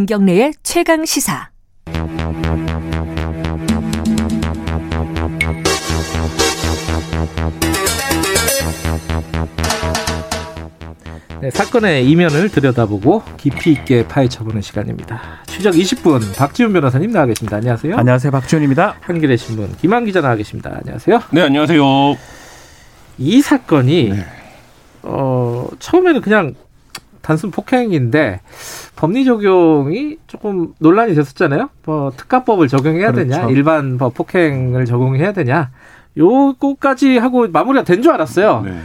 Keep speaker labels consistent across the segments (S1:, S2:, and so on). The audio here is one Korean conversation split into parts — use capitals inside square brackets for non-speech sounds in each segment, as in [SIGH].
S1: 김경래의 최강 시사.
S2: 네, 사건의 이면을 들여다보고 깊이 있게 파헤쳐보는 시간입니다. 추적 20분 박지훈 변호사님 나와 계십니다. 안녕하세요.
S3: 안녕하세요. 박지훈입니다.
S2: 한겨레 신문 김한 기자 나와 계십니다. 안녕하세요.
S4: 네, 안녕하세요.
S2: 이 사건이
S4: 네.
S2: 어, 처음에는 그냥 단순 폭행인데 법리 적용이 조금 논란이 됐었잖아요. 뭐 특가법을 적용해야
S3: 그렇죠.
S2: 되냐, 일반 뭐 폭행을 적용해야 되냐, 요거까지 하고 마무리가 된 줄 알았어요.
S4: 네.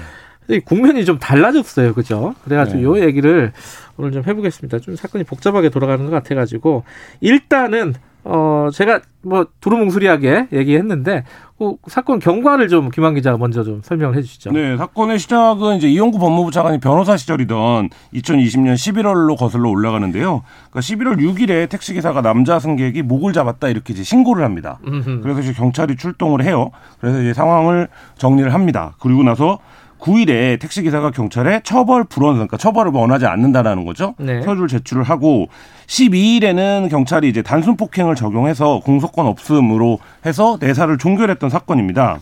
S2: 근데 국면이 좀 달라졌어요, 그죠? 그래가지고
S4: 네.
S2: 요 얘기를 오늘 좀 해보겠습니다. 좀 사건이 복잡하게 돌아가는 것 같아가지고 일단은 어 제가 뭐 두루뭉술하게 얘기했는데 그 사건 경과를 좀 김한 기자가 먼저 좀 설명을 해주시죠.
S4: 네, 사건의 시작은 이제 이용구 법무부 차관이 변호사 시절이던 2020년 11월로 거슬러 올라가는데요. 그러니까 11월 6일에 택시 기사가 남자 승객이 목을 잡았다 이렇게 이제 신고를 합니다.
S2: 음흠.
S4: 그래서 이제 경찰이 출동을 해요. 그래서 이제 상황을 정리를 합니다. 그리고 나서 9일에 택시 기사가 경찰에 처벌 불원, 그러니까 처벌을 원하지 않는다라는 거죠.
S2: 네.
S4: 서류를 제출을 하고 12일에는 경찰이 이제 단순 폭행을 적용해서 공소권 없음으로 해서 내사를 종결했던 사건입니다.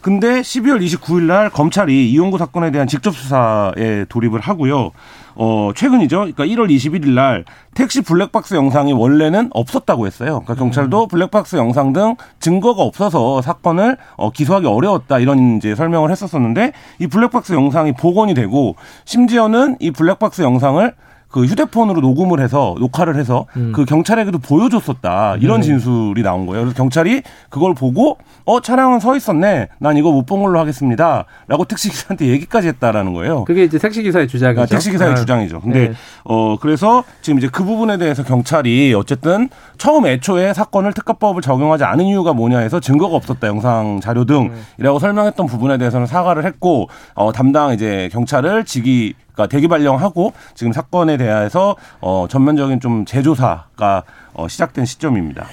S4: 근데 12월 29일 날 검찰이 이용구 사건에 대한 직접 수사에 돌입을 하고요. 어, 최근이죠. 그러니까 1월 21일 날 택시 블랙박스 영상이 원래는 없었다고 했어요. 그러니까 경찰도 블랙박스 영상 등 증거가 없어서 사건을 어, 기소하기 어려웠다 이런 이제 설명을 했었었는데 이 블랙박스 영상이 복원이 되고 심지어는 이 블랙박스 영상을 그 휴대폰으로 녹음을 해서 녹화를 해서 그 경찰에게도 보여줬었다 이런 진술이 나온 거예요. 그래서 경찰이 그걸 보고 어 차량은 서 있었네. 난 이거 못 본 걸로 하겠습니다.라고 택시 기사한테 얘기까지 했다라는 거예요.
S2: 그게 이제 택시 기사의 주장이죠.
S4: 아, 택시 기사의
S2: 아,
S4: 주장이죠. 근데
S2: 네.
S4: 어 그래서 지금 이제 그 부분에 대해서 경찰이 어쨌든 처음 애초에 사건을 특가법을 적용하지 않은 이유가 뭐냐 해서 증거가 없었다 영상 자료 등이라고 설명했던 부분에 대해서는 사과를 했고 어 담당 이제 경찰을 직위 그러니까 대기 발령하고 지금 사건에 대해서 어 전면적인 좀 재조사가 어 시작된 시점입니다.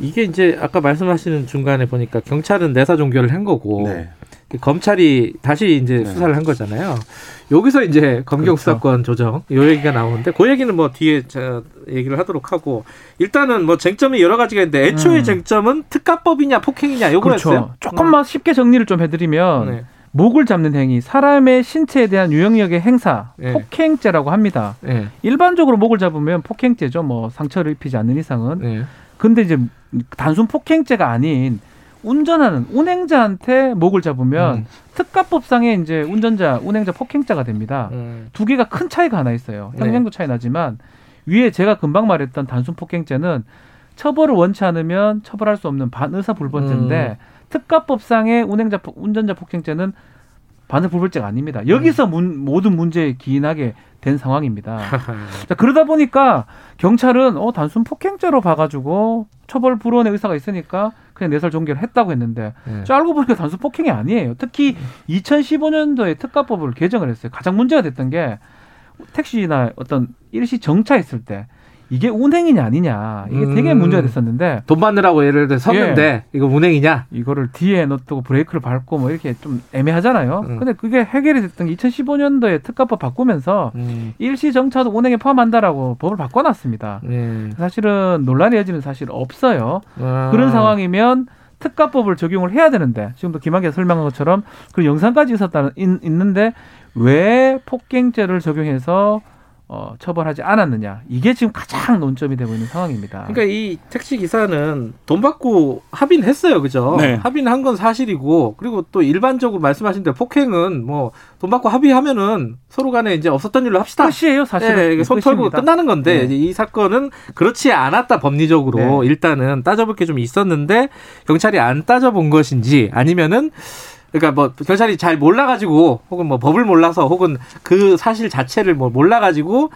S2: 이게 이제 아까 말씀하시는 중간에 보니까 경찰은 내사 종결을 한 거고
S4: 네.
S2: 검찰이 다시 이제 수사를 한 거잖아요. 여기서 이제 검경
S3: 그렇죠.
S2: 수사권 조정 요 얘기가 나오는데 그 얘기는 뭐 뒤에 제가 얘기를 하도록 하고 일단은 뭐 쟁점이 여러 가지가 있는데 애초에
S3: 음.
S2: 쟁점은 특가법이냐 폭행이냐 요거였어요.
S3: 그렇죠. 조금만 쉽게 정리를 좀 해드리면
S2: 네.
S3: 목을 잡는 행위, 사람의 신체에 대한 유형력의 행사,
S2: 네.
S3: 폭행죄라고 합니다.
S2: 네.
S3: 일반적으로 목을 잡으면 폭행죄죠. 뭐 상처를 입히지 않는 이상은.
S2: 네.
S3: 근데 이제 단순 폭행죄가 아닌 운전하는 운행자한테 목을 잡으면
S2: 음.
S3: 특가법상의 이제 운전자, 운행자 폭행죄가 됩니다.
S2: 음.
S3: 두 개가 큰 차이가 하나 있어요.
S2: 네.
S3: 형량도 차이 나지만 위에 제가 금방 말했던 단순 폭행죄는 처벌을 원치 않으면 처벌할 수 없는 반의사 불벌죄인데
S2: 음.
S3: 특가법상의 운행자 폭- 운전자 폭행죄는 반의 불벌죄가 아닙니다. 여기서
S2: 음.
S3: 문- 모든 문제에 기인하게 된 상황입니다. [LAUGHS] 자, 그러다 보니까 경찰은 어 단순 폭행죄로 봐가지고 처벌 불원의 의사가 있으니까 그냥 내살 종결을 했다고 했는데
S2: 네.
S3: 저 알고 보니까 단순 폭행이 아니에요. 특히 2015년도에 특가법을 개정을 했어요. 가장 문제가 됐던 게 택시나 어떤 일시 정차했을 때 이게 운행이냐 아니냐 이게 되게
S2: 음.
S3: 문제가 됐었는데
S2: 돈 받느라고 예를 들어 섰는데 이거 운행이냐?
S3: 이거를 뒤에 놔두고 브레이크를 밟고 뭐 이렇게 좀 애매하잖아요.
S2: 음.
S3: 근데 그게 해결이 됐던 게 2015년도에 특가법 바꾸면서
S2: 음.
S3: 일시 정차도 운행에 포함한다라고 법을 바꿔놨습니다.
S2: 네.
S3: 사실은 논란의 여지는 사실 없어요.
S2: 아.
S3: 그런 상황이면 특가법을 적용을 해야 되는데 지금도 김학의 설명한 것처럼 그 영상까지 있었다는 있- 있는데 왜 폭행죄를 적용해서 어, 처벌하지 않았느냐 이게 지금 가장 논점이 되고 있는 상황입니다.
S2: 그러니까 이 택시 기사는 돈 받고 합의는 했어요, 그죠?
S4: 네.
S2: 합의는 한 건 사실이고 그리고 또 일반적으로 말씀하신 대로 폭행은 뭐 돈 받고 합의하면은 서로 간에 이제 없었던 일로 합시다.
S3: 끝이에요 사실은
S2: 네, 손 털고. 끝나는 건데
S3: 네.
S2: 이 사건은 그렇지 않았다 법리적으로
S3: 네.
S2: 일단은 따져볼 게 좀 있었는데 경찰이 안 따져본 것인지 아니면은 그러니까 뭐 경찰이 잘 몰라가지고 혹은 뭐 법을 몰라서 혹은 그 사실 자체를 뭐 몰라가지고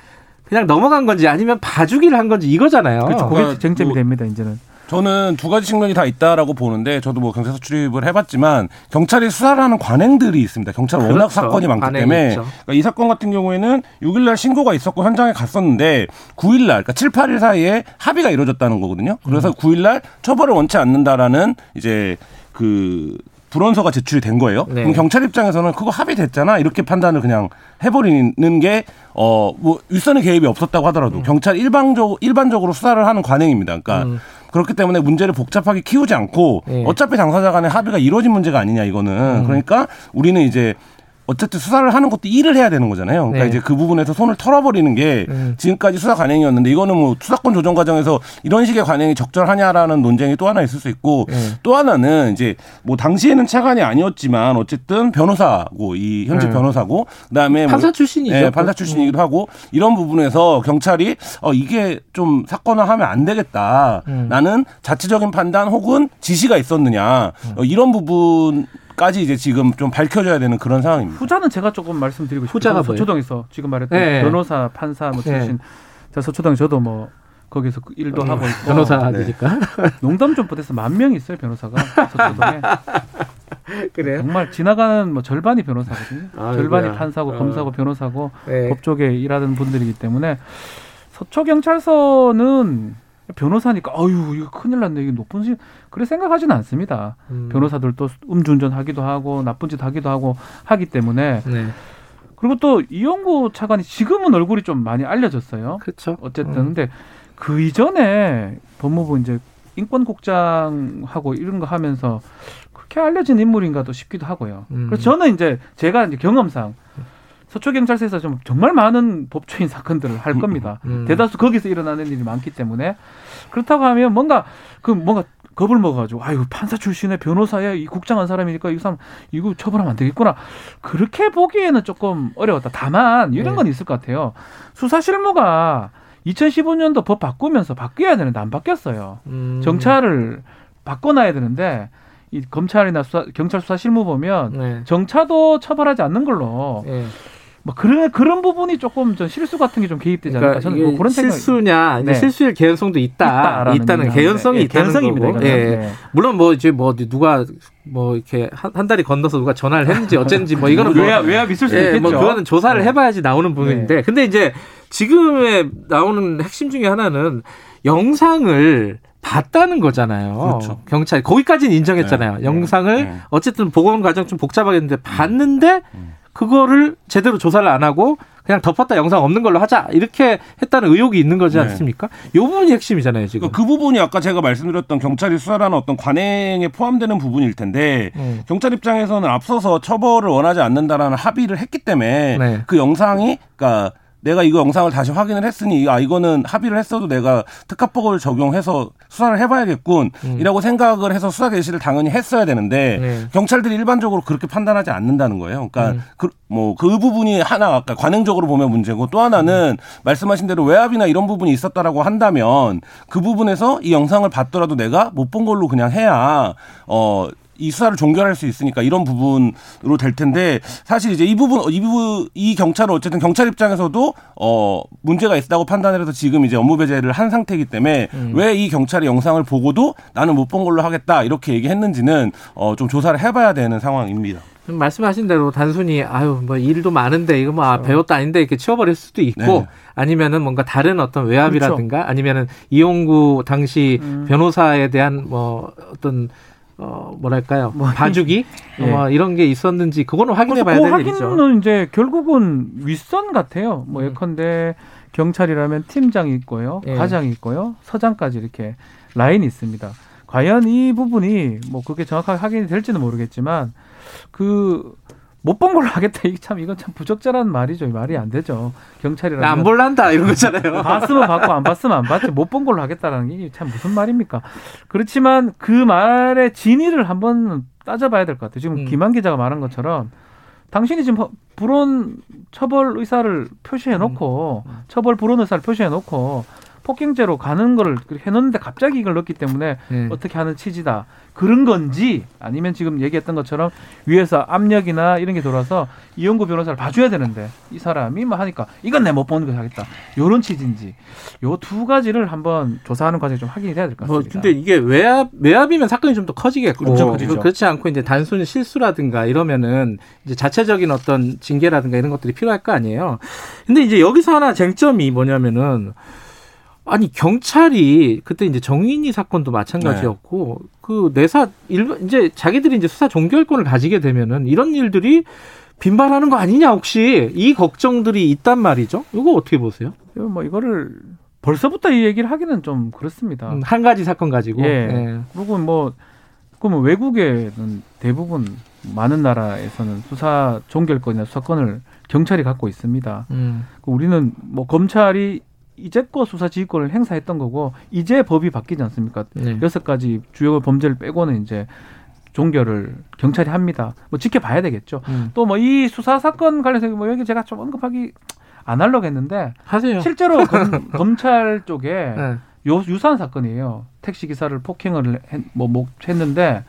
S2: 그냥 넘어간 건지 아니면 봐주기를 한 건지 이거잖아요.
S3: 그렇죠. 그게
S4: 그러니까
S3: 쟁점이
S4: 뭐-
S3: 됩니다 이제는.
S4: 저는 두 가지 측면이 다 있다라고 보는데 저도 뭐 경찰서 출입을 해봤지만 경찰이 수사를 하는 관행들이 있습니다. 경찰 워낙
S2: 그렇죠.
S4: 사건이 많기 때문에. 그러니까 이 사건 같은 경우에는 6일날 신고가 있었고 현장에 갔었는데 9일날 그러니까 7, 8일 사이에 합의가 이루어졌다는 거거든요. 그래서
S2: 음.
S4: 9일날 처벌을 원치 않는다라는 이제 그 불원서가 제출이 된 거예요.
S2: 네.
S4: 그럼 경찰 입장에서는 그거 합의됐잖아 이렇게 판단을 그냥 해버리는 게 어뭐 윗선의 개입이 없었다고 하더라도
S2: 음.
S4: 경찰 일방적 일반적으로 수사를 하는 관행입니다. 그러니까
S2: 음.
S4: 그렇기 때문에 문제를 복잡하게 키우지 않고
S2: 네.
S4: 어차피 당사자 간의 합의가 이루어진 문제가 아니냐 이거는
S2: 음.
S4: 그러니까 우리는 이제 어쨌든 수사를 하는 것도 일을 해야 되는 거잖아요. 그러니까
S2: 네.
S4: 이제 그 부분에서 손을 털어버리는 게
S2: 음.
S4: 지금까지 수사 관행이었는데 이거는 뭐 수사권 조정 과정에서 이런 식의 관행이 적절하냐라는 논쟁이 또 하나 있을 수 있고
S2: 네.
S4: 또 하나는 이제 뭐 당시에는 차관이 아니었지만 어쨌든 변호사고 이 현직
S2: 네.
S4: 변호사고 그다음에
S2: 판사
S4: 뭐
S2: 출신이죠.
S4: 예, 판사 출신이기도 하고 이런 부분에서 경찰이 어 이게 좀 사건화하면 안 되겠다.
S2: 음.
S4: 나는 자체적인 판단 혹은 지시가 있었느냐 어, 이런 부분 까지 이제 지금 좀 밝혀져야 되는 그런 상황입니다.
S3: 후자는 제가 조금 말씀드리고 싶어요.
S2: 후자가?
S3: 서초동에서 지금 말했던
S2: 네.
S3: 변호사, 판사 뭐
S2: 네.
S3: 출신. 자 서초동 저도 뭐 거기서 그 일도 하고 있고
S2: 변호사니까. [LAUGHS]
S3: 농담 좀 보태서 만 명이 있어요 변호사가 서초동에 [LAUGHS]
S2: 그래요?
S3: 정말 지나가는 뭐 절반이 변호사거든요.
S2: 아이고야.
S3: 절반이 판사고
S2: 어.
S3: 검사고 변호사고
S2: 네.
S3: 법 쪽에 일하는 분들이기 때문에 서초 경찰서는 변호사니까 어유 이거 큰일 났네 이게 높은 시 그래 생각하지는 않습니다.
S2: 음.
S3: 변호사들도 음주운전 하기도 하고 나쁜 짓 하기도 하고 하기 때문에
S2: 네.
S3: 그리고 또 이영구 차관이 지금은 얼굴이 좀 많이 알려졌어요.
S2: 그렇죠.
S3: 어쨌든
S2: 음.
S3: 근데 그 이전에 법무부 이제 인권국장하고 이런 거 하면서 그렇게 알려진 인물인가도 싶기도 하고요.
S2: 음.
S3: 그래서 저는 이제 제가 이제 경험상 서초 경찰서에서 좀 정말 많은 법조인 사건들을 할 겁니다.
S2: 음.
S3: 대다수 거기서 일어나는 일이 많기 때문에 그렇다고 하면 뭔가 그 뭔가 겁을 먹어가지고 아유 판사 출신의 변호사야 이 국장 한 사람이니까 이 사람 이거 처벌하면 안 되겠구나 그렇게 보기에는 조금 어려웠다. 다만 이런
S2: 네.
S3: 건 있을 것 같아요. 수사 실무가 2015년도 법 바꾸면서 바뀌어야 되는데 안 바뀌었어요.
S2: 음.
S3: 정찰을 바꿔놔야 되는데 이 검찰이나 수사, 경찰 수사 실무 보면
S2: 네.
S3: 정차도 처벌하지 않는 걸로
S2: 예.
S3: 뭐 그런 그런 부분이 조금 좀 실수 같은 게 좀 개입되지 않을까
S2: 그러니까
S3: 저는 뭐 그런 생각
S2: 실수냐
S3: 네.
S2: 실수일 개연성도 있다
S3: 있다라는
S2: 있다는 개연성이
S3: 예,
S2: 있다는
S3: 개연성입니다,
S2: 거고. 예.
S3: 네.
S2: 물론 뭐 이제 뭐 누가 뭐 이렇게 한, 한 달이 건너서 누가 전화를 했는지 어쨌는지 뭐 이거는 뭐
S3: 외압 외압 있을 수
S2: 예,
S3: 있겠죠.
S2: 뭐 그거는 조사를
S3: 네.
S2: 해봐야지 나오는 부분인데 근데 이제 지금에 나오는 핵심 중에 하나는 영상을 봤다는 거잖아요.
S4: 그렇죠.
S2: 경찰 거기까지는 인정했잖아요.
S4: 네,
S2: 영상을
S4: 네, 네.
S2: 어쨌든 보건 과정 좀 복잡하겠는데 봤는데 그거를 제대로 조사를 안 하고 그냥 덮었다 영상 없는 걸로 하자 이렇게 했다는 의혹이 있는 거지
S4: 네.
S2: 않습니까? 요 부분이 핵심이잖아요 지금.
S4: 그 부분이 아까 제가 말씀드렸던 경찰이 수사라는 어떤 관행에 포함되는 부분일 텐데
S2: 음.
S4: 경찰 입장에서는 앞서서 처벌을 원하지 않는다라는 합의를 했기 때문에
S2: 네.
S4: 그 영상이 그러니까 내가 이거 영상을 다시 확인을 했으니 아 이거는 합의를 했어도 내가 특가법을 적용해서 수사를 해봐야겠군이라고 생각을 해서 수사 개시를 당연히 했어야 되는데
S2: 음. 네.
S4: 경찰들이 일반적으로 그렇게 판단하지 않는다는 거예요. 그러니까
S2: 음.
S4: 그, 뭐그 부분이 하나 아까 관행적으로 보면 문제고 또 하나는 말씀하신 대로 외압이나 이런 부분이 있었다라고 한다면 그 부분에서 이 영상을 봤더라도 내가 못 본 걸로 그냥 해야 어. 이 수사를 종결할 수 있으니까 이런 부분으로 될 텐데 사실 이제 이 부분 이 부분 이 경찰은 어쨌든 경찰 입장에서도 어 문제가 있다고 판단을 해서 지금 이제 업무 배제를 한 상태이기 때문에 왜이 경찰의 영상을 보고도 나는 못 본 걸로 하겠다 이렇게 얘기했는지는 어 좀 조사를 해봐야 되는 상황입니다.
S2: 말씀하신 대로 단순히 아유 뭐 일도 많은데 이거 뭐 아, 배웠다 아닌데 이렇게 치워버릴 수도 있고
S4: 네.
S2: 아니면은 뭔가 다른 어떤 외압이라든가 아니면은 이용구 당시
S3: 음.
S2: 변호사에 대한 뭐 어떤 어 뭐랄까요 봐주기
S3: 예.
S2: 뭐 이런 게 있었는지 그거는 확인해 봐야
S3: 그
S2: 일이죠.
S3: 확인은 이제 결국은 윗선 같아요. 뭐
S2: 음.
S3: 예컨대 경찰이라면 팀장이 있고요,
S2: 예.
S3: 과장이 있고요, 서장까지 이렇게 라인이 있습니다. 과연 이 부분이 뭐 그렇게 정확하게 확인이 될지는 모르겠지만 그 못 본 걸로 하겠다 이게 참 이건 참 부적절한 말이죠. 말이 안 되죠. 경찰이라면
S2: 안 볼란다 이런 거잖아요. [LAUGHS]
S3: 봤으면 봤고 안 봤으면 안 봤지 못 본 걸로 하겠다라는 게 참 무슨 말입니까? 그렇지만 그 말의 진위를 한번 따져봐야 될 것 같아요. 지금
S2: 음.
S3: 김한 기자가 말한 것처럼 당신이 지금 허- 불온 처벌 의사를 표시해 놓고
S2: 음.
S3: 처벌 불온 의사를 표시해 놓고 폭행죄로 가는 거를 해놓는데 갑자기 이걸 넣기 때문에
S2: 네.
S3: 어떻게 하는 취지다 그런 건지 아니면 지금 얘기했던 것처럼 위에서 압력이나 이런 게 들어와서 이용구 변호사를 봐줘야 되는데 이 사람이 뭐 하니까 이건 내 못 보는 거 하겠다 요런 취지인지 요 두 가지를 한번 조사하는 과정이 좀 확인이 돼야
S2: 될것뭐
S3: 같습니다.
S2: 근데 이게 외압 외압이면 사건이 좀 더 커지겠고
S3: 그렇죠, 그렇죠.
S2: 그렇지 않고 이제 단순 실수라든가 이러면은 이제 자체적인 어떤 징계라든가 이런 것들이 필요할 거 아니에요. 근데 이제 여기서 하나 쟁점이 뭐냐면은 아니 경찰이 그때 이제 정인이 사건도 마찬가지였고
S3: 네.
S2: 그 내사 일 이제 자기들이 이제 수사 종결권을 가지게 되면은 이런 일들이 빈발하는 거 아니냐 혹시 이 걱정들이 있단 말이죠. 이거 어떻게 보세요?
S3: 뭐 이거를 벌써부터 이 얘기를 하기는 좀 그렇습니다.
S2: 음, 한 가지 사건 가지고.
S3: 예.
S2: 예.
S3: 그리고 뭐 그러면 외국에는 대부분 많은 나라에서는 수사 종결권이나 수사권을 경찰이 갖고 있습니다.
S2: 음.
S3: 그 우리는 뭐 검찰이 이제껏 수사 지휘권을 행사했던 거고 이제 법이 바뀌지 않습니까?
S2: 네.
S3: 여섯 가지 주요 범죄를 빼고는 이제 종결을 경찰이 합니다. 뭐 지켜봐야 되겠죠.
S2: 음.
S3: 또뭐 이 수사 사건 관련해서 뭐 여기 제가 좀 언급하기 안 하려고 했는데
S2: 하세요.
S3: 실제로 검, [LAUGHS] 검찰 쪽에
S2: 예.
S3: 요 유사한 사건이에요. 택시 기사를 폭행을 했, 뭐, 뭐 했는데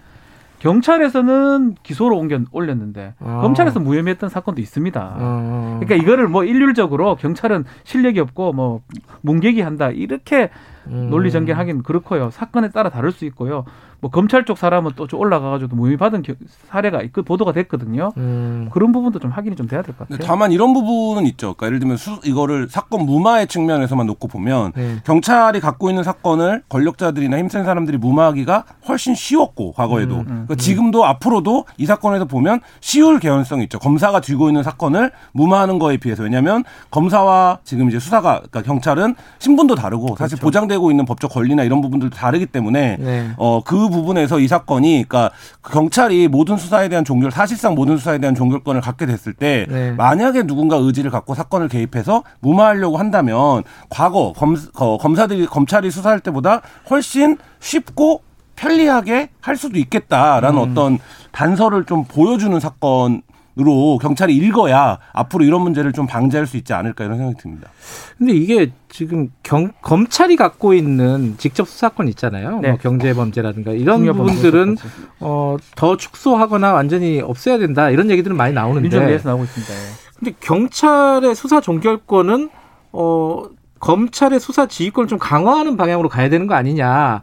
S3: 경찰에서는 기소로 옮겨 올렸는데
S2: 아.
S3: 검찰에서 무혐의했던 사건도 있습니다.
S2: 어.
S3: 그러니까 이거를 뭐 일률적으로 경찰은 실력이 없고 뭐 뭉개기 한다 이렇게
S2: 음.
S3: 논리 전개하기는 그렇고요. 사건에 따라 다를 수 있고요. 뭐 검찰 쪽 사람은 또 좀 올라가가지고 무혐의 받은 겨- 사례가 그 보도가 됐거든요.
S2: 음.
S3: 그런 부분도 좀 확인이 좀 돼야 될 것 같아요.
S4: 다만 이런 부분은 있죠. 그러니까 예를 들면 수, 이거를 사건 무마의 측면에서만 놓고 보면
S2: 네.
S4: 경찰이 갖고 있는 사건을 권력자들이나 힘센 사람들이 무마하기가 훨씬 쉬웠고 과거에도
S2: 음,
S4: 그러니까 지금도 앞으로도 이 사건에서 보면 쉬울 개연성이 있죠. 검사가 쥐고 있는 사건을 무마하는 거에 비해서 왜냐하면 검사와 지금 이제 수사가 그러니까 경찰은 신분도 다르고 사실 보장 되고 있는 법적 권리나 이런 부분들도 다르기 때문에
S2: 네.
S4: 어, 그 부분에서 이 사건이, 그러니까 경찰이 모든 수사에 대한 종결, 사실상 모든 수사에 대한 종결권을 갖게 됐을 때,
S2: 네.
S4: 만약에 누군가 의지를 갖고 사건을 개입해서 무마하려고 한다면, 과거 검, 어, 검사들이, 검찰이 수사할 때보다 훨씬 쉽고 편리하게 할 수도 있겠다라는
S2: 음.
S4: 어떤 단서를 좀 보여주는 사건, 으로 경찰이 읽어야 앞으로 이런 문제를 좀 방지할 수 있지 않을까 이런 생각이 듭니다.
S2: 근데 이게 지금 경, 검찰이 갖고 있는 직접 수사권 있잖아요.
S3: 네.
S2: 뭐 경제 범죄라든가 이런 부분들은 어, 더 축소하거나 완전히 없애야 된다 이런 얘기들은 많이 나오는데.
S3: 민주당에서 나오고 있습니다. 예.
S2: 근데 경찰의 수사 종결권은 어 검찰의 수사 지휘권을 좀 강화하는 방향으로 가야 되는 거 아니냐.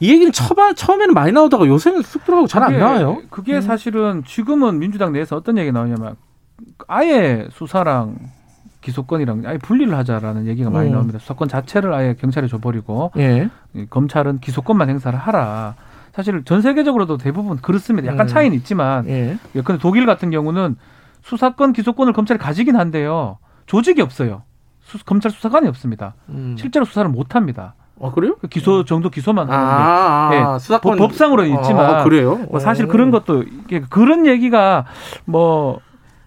S2: 이 얘기는 처바, 처음에는 많이 나오다가 요새는 쑥 들어가고 잘 안 나와요.
S3: 그게
S2: 음.
S3: 사실은 지금은 민주당 내에서 어떤 얘기 나오냐면 아예 수사랑 기소권이랑 아예 분리를 하자라는 얘기가 많이
S2: 음.
S3: 나옵니다. 수사권 자체를 아예 경찰에 줘버리고
S2: 예.
S3: 이 검찰은 기소권만 행사를 하라. 사실 전 세계적으로도 대부분 그렇습니다. 약간
S2: 음.
S3: 차이는 있지만
S2: 예.
S3: 예컨대 독일 같은 경우는 수사권 기소권을 검찰이 가지긴 한데요. 조직이 없어요. 수- 검찰 수사관이 없습니다.
S2: 음.
S3: 실제로 수사를 못 합니다.
S2: 아, 그래요?
S3: 그 기소 정도 기소만 하는데
S2: 아, 아,
S3: 예,
S2: 수사권
S3: 법- 법상으로는 있지만
S2: 아, 그래요?
S3: 뭐 사실
S2: 어.
S3: 그런 것도 그런 얘기가 뭐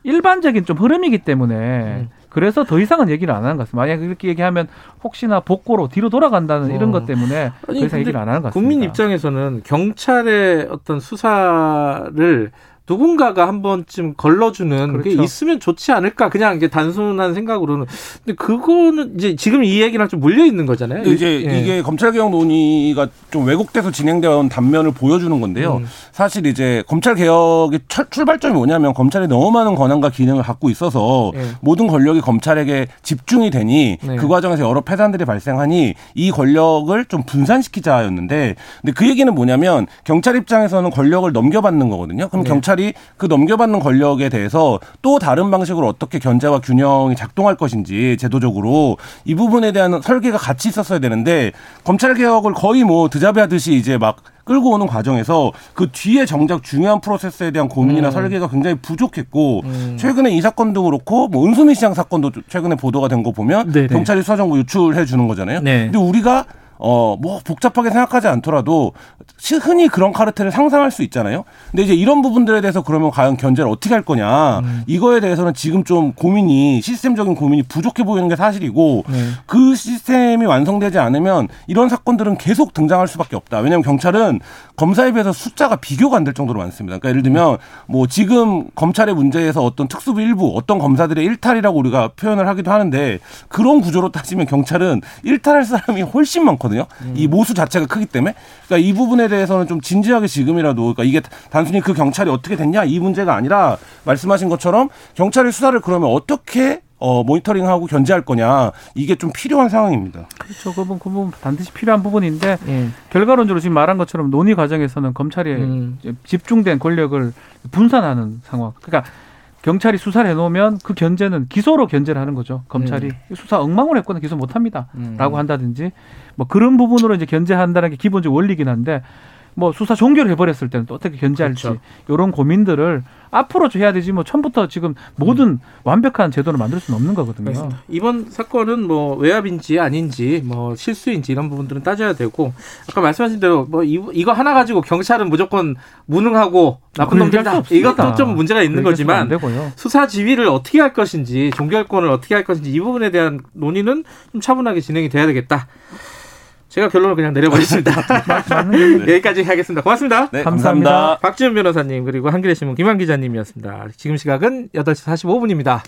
S3: 일반적인 좀 흐름이기 때문에
S2: 음.
S3: 그래서 더 이상은 얘기를 안 하는 것 같습니다. 만약 그렇게 얘기하면 혹시나 복고로 뒤로 돌아간다는 이런
S2: 어.
S3: 것 때문에 더
S2: 아니,
S3: 이상
S2: 근데
S3: 얘기를 안 하는 것 같습니다.
S2: 국민 입장에서는 경찰의 어떤 수사를 누군가가 한 번쯤 걸러주는 게
S3: 그렇죠.
S2: 있으면 좋지 않을까 그냥 이게 단순한 생각으로는 근데 그거는 이제 지금 이 얘기랑 좀 물려 있는 거잖아요.
S4: 이제
S2: 예.
S4: 이게 검찰개혁 논의가 좀 왜곡돼서 진행되어 온 단면을 보여주는 건데요.
S2: 음.
S4: 사실 이제 검찰개혁의 철- 출발점이 뭐냐면 검찰이 너무 많은 권한과 기능을 갖고 있어서
S2: 예.
S4: 모든 권력이 검찰에게 집중이 되니
S2: 네.
S4: 그 과정에서 여러 폐단들이 발생하니 이 권력을 좀 분산시키자였는데 근데 그 얘기는 뭐냐면 경찰 입장에서는 권력을 넘겨받는 거거든요. 그럼
S2: 네.
S4: 경찰이 그 넘겨받는 권력에 대해서 또 다른 방식으로 어떻게 견제와 균형이 작동할 것인지 제도적으로 이 부분에 대한 설계가 같이 있었어야 되는데 검찰 개혁을 거의 뭐 드자베하듯이 이제 막 끌고 오는 과정에서 그 뒤에 정작 중요한 프로세스에 대한 고민이나
S2: 음.
S4: 설계가 굉장히 부족했고
S2: 음.
S4: 최근에 이 사건도 그렇고 뭐 은수미 시장 사건도 최근에 보도가 된 거 보면
S2: 네네.
S4: 경찰이 수사 정보 유출해 주는 거잖아요.
S2: 네.
S4: 근데 우리가 어, 뭐, 복잡하게 생각하지 않더라도, 시- 흔히 그런 카르텔을 상상할 수 있잖아요? 근데 이제 이런 부분들에 대해서 그러면 과연 견제를 어떻게 할 거냐,
S2: 음.
S4: 이거에 대해서는 지금 좀 고민이, 시스템적인 고민이 부족해 보이는 게 사실이고,
S2: 네.
S4: 그 시스템이 완성되지 않으면 이런 사건들은 계속 등장할 수밖에 없다. 왜냐하면 경찰은 검사에 비해서 숫자가 비교가 안 될 정도로 많습니다. 그러니까 예를 들면 뭐 지금 검찰의 문제에서 어떤 특수부 일부, 어떤 검사들의 일탈이라고 우리가 표현을 하기도 하는데 그런 구조로 따지면 경찰은 일탈할 사람이 훨씬 많거든요. 이 모수 자체가 크기 때문에. 그러니까 이 부분에 대해서는 좀 진지하게 지금이라도 그러니까 이게 단순히 그 경찰이 어떻게 됐냐 이 문제가 아니라 말씀하신 것처럼 경찰의 수사를 그러면 어떻게 어, 모니터링하고 견제할 거냐 이게 좀 필요한 상황입니다.
S3: 그렇죠. 그 부분, 그 부분 반드시 필요한 부분인데
S2: 예.
S3: 결과론적으로 지금 말한 것처럼 논의 과정에서는 검찰이
S2: 음.
S3: 집중된 권력을 분산하는 상황. 그러니까 경찰이 수사를 해놓으면 그 견제는 기소로 견제를 하는 거죠. 검찰이 수사 엉망으로 했거나 기소 못합니다.
S2: 음.
S3: 라고 한다든지 뭐 그런 부분으로 이제 견제한다는 게 기본적 원리긴 한데 뭐 수사 종결을 해버렸을 때는 또 어떻게 견제할지
S2: 그렇죠.
S3: 이런 고민들을 앞으로 좀 해야 되지 뭐 처음부터 지금 모든 완벽한 제도를 만들 수는 없는 거거든요.
S2: 알겠습니다. 이번 사건은 뭐 외압인지 아닌지 뭐 실수인지 이런 부분들은 따져야 되고 아까 말씀하신 대로 뭐 이, 이거 하나 가지고 경찰은 무조건 무능하고 나쁜 놈들이다
S3: 없습니다.
S2: 이것도 좀 문제가 있는 거지만. 수사 지휘를 어떻게 할 것인지 종결권을 어떻게 할 것인지 이 부분에 대한 논의는 좀 차분하게 진행이 돼야 되겠다. 제가 결론을 그냥 내려버리겠습니다. [LAUGHS]
S3: 얘기.
S2: 여기까지 하겠습니다. 고맙습니다.
S5: 네,
S3: 감사합니다.
S5: 감사합니다.
S2: 박지훈 변호사님 그리고 한겨레 신문 김한 기자님이었습니다. 지금 시각은 8시 45분입니다.